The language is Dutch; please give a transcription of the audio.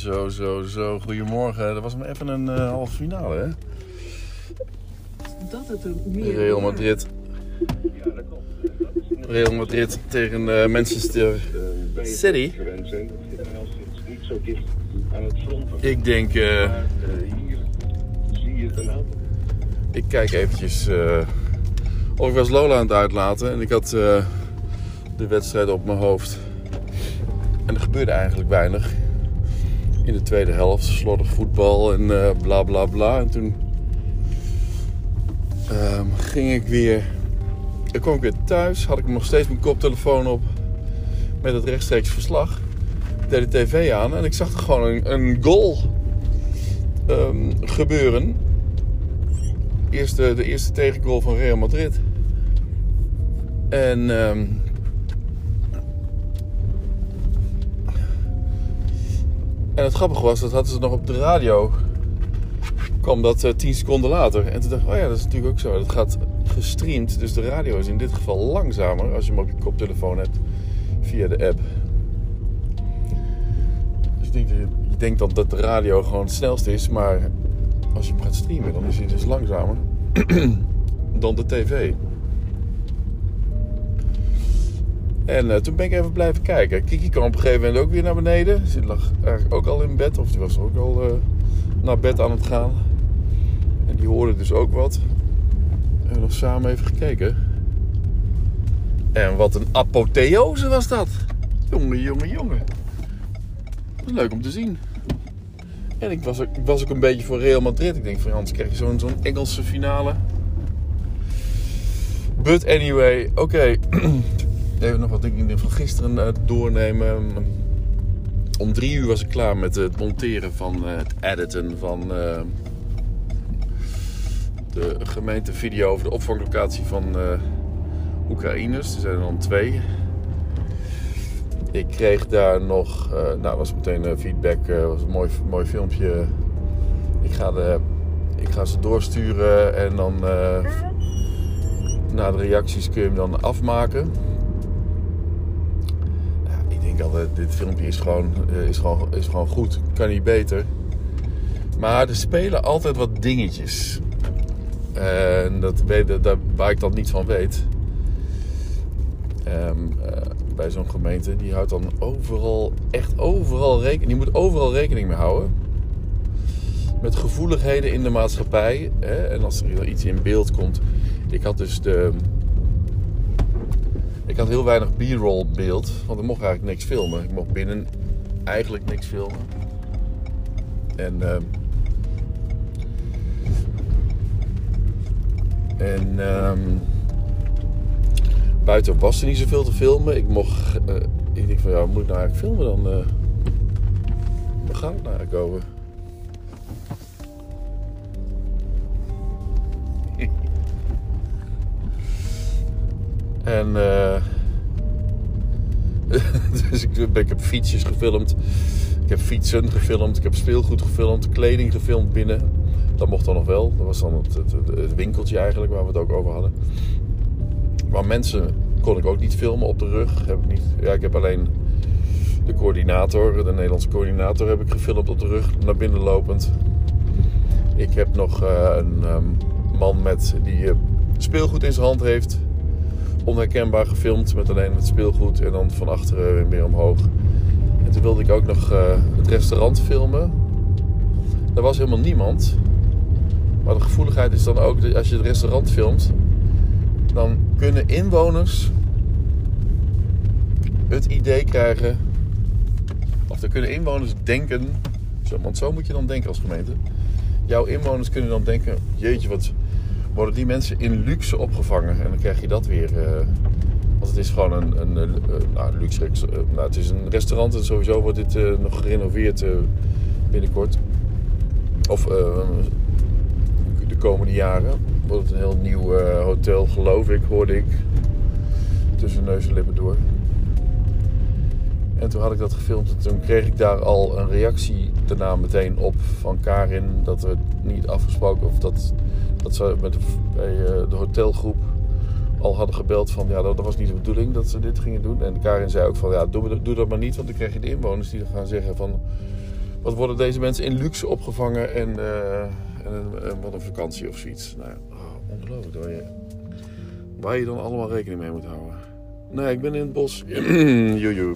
Zo, zo, zo. Goedemorgen. Dat was maar even een uh, halve finale, hè? Dat het er meer... Real Madrid. Real Madrid tegen uh, Manchester City. Ik denk... Uh, ik kijk eventjes of ik was Lola aan het uitlaten. En ik had de wedstrijd op mijn hoofd. En er gebeurde eigenlijk weinig. In de tweede helft slordig voetbal en uh, bla bla bla. En toen um, ging ik weer. Dan kwam ik weer thuis. Had ik nog steeds mijn koptelefoon op. Met het rechtstreeks verslag. Ik deed de tv aan en ik zag er gewoon een, een goal um, gebeuren. Eerste, de eerste tegengoal van Real Madrid. En um, En het grappige was, dat hadden ze nog op de radio. kwam dat uh, 10 seconden later. En toen dacht ik, oh ja, dat is natuurlijk ook zo. Dat gaat gestreamd. Dus de radio is in dit geval langzamer als je hem op je koptelefoon hebt via de app. Dus ik denk, je denkt dan dat de radio gewoon het snelste is. Maar als je hem gaat streamen, dan is hij dus langzamer dan de tv. En uh, toen ben ik even blijven kijken. Kiki kwam op een gegeven moment ook weer naar beneden. Ze lag eigenlijk ook al in bed, of die was ook al uh, naar bed aan het gaan. En die hoorde dus ook wat. We hebben nog samen even gekeken. En wat een apotheose was dat. Jongen, jongen, jongen. Leuk om te zien. En ik was, ook, was ook een beetje voor Real Madrid. Ik denk van anders krijg je zo'n zo'n Engelse finale. But anyway, oké. Even nog wat dingen van gisteren uh, doornemen. Om drie uur was ik klaar met het monteren van uh, het editen van uh, de gemeentevideo over de opvanglocatie van Oekraïners. Er zijn er dan twee. Ik kreeg daar nog, nou was meteen feedback, was een mooi, mooi filmpje. Ik ga, de, ik ga ze doorsturen en dan na de reacties kun je hem dan afmaken dit filmpje is gewoon, is, gewoon, is gewoon goed. Kan niet beter. Maar er spelen altijd wat dingetjes. En dat, dat, waar ik dan niet van weet. Um, uh, bij zo'n gemeente, die houdt dan overal, echt overal rekening. Die moet overal rekening mee houden. Met gevoeligheden in de maatschappij. Hè? En als er iets in beeld komt. Ik had dus de, ik had heel weinig b-roll beeld, want ik mocht eigenlijk niks filmen. Ik mocht binnen eigenlijk niks filmen. En, uh, en uh, buiten was er niet zoveel te filmen. Ik mocht, uh, ik denk van ja, moet ik nou eigenlijk filmen dan? Uh, gaat het nou eigenlijk? En uh, dus ik, heb fietsjes gefilmd. Ik heb fietsen gefilmd. Ik heb speelgoed gefilmd. Kleding gefilmd binnen. Dat mocht dan nog wel. Dat was dan het, het, het, winkeltje eigenlijk waar we het ook over hadden. Maar mensen kon ik ook niet filmen op de rug. Heb ik, niet, ja, ik heb alleen de coördinator, de Nederlandse coördinator, heb ik gefilmd op de rug naar binnen lopend. Ik heb nog uh, een um, man met die uh, speelgoed in zijn hand heeft onherkenbaar gefilmd met alleen het speelgoed en dan van achteren weer omhoog. En toen wilde ik ook nog uh, het restaurant filmen. Er was helemaal niemand. Maar de gevoeligheid is dan ook dat als je het restaurant filmt, dan kunnen inwoners het idee krijgen, of dan kunnen inwoners denken, want zo moet je dan denken als gemeente. Jouw inwoners kunnen dan denken: jeetje, wat worden die mensen in luxe opgevangen. En dan krijg je dat weer. Uh, want het is gewoon een, een, een, nou, luxe. Uh, nou, het is een restaurant en sowieso wordt dit nog gerenoveerd binnenkort. Of de komende jaren wordt het een heel nieuw hotel, geloof ik, hoorde ik. Tussen neus en lippen door. En toen had ik dat gefilmd en toen kreeg ik daar al een reactie daarna meteen op van Karin dat we niet afgesproken of dat dat ze met de, bij eh, de hotelgroep al hadden gebeld van ja, dat, was niet de bedoeling dat ze dit gingen doen. En Karin zei ook van ja, doe, doe dat maar niet, want dan krijg je de inwoners die gaan zeggen van wat worden deze mensen in luxe opgevangen en, eh, een- en wat een vakantie of zoiets. Nou, oh, ongelooflijk waar je, dan allemaal rekening mee moet houden. Nee, ik ben in het bos. Joejoe.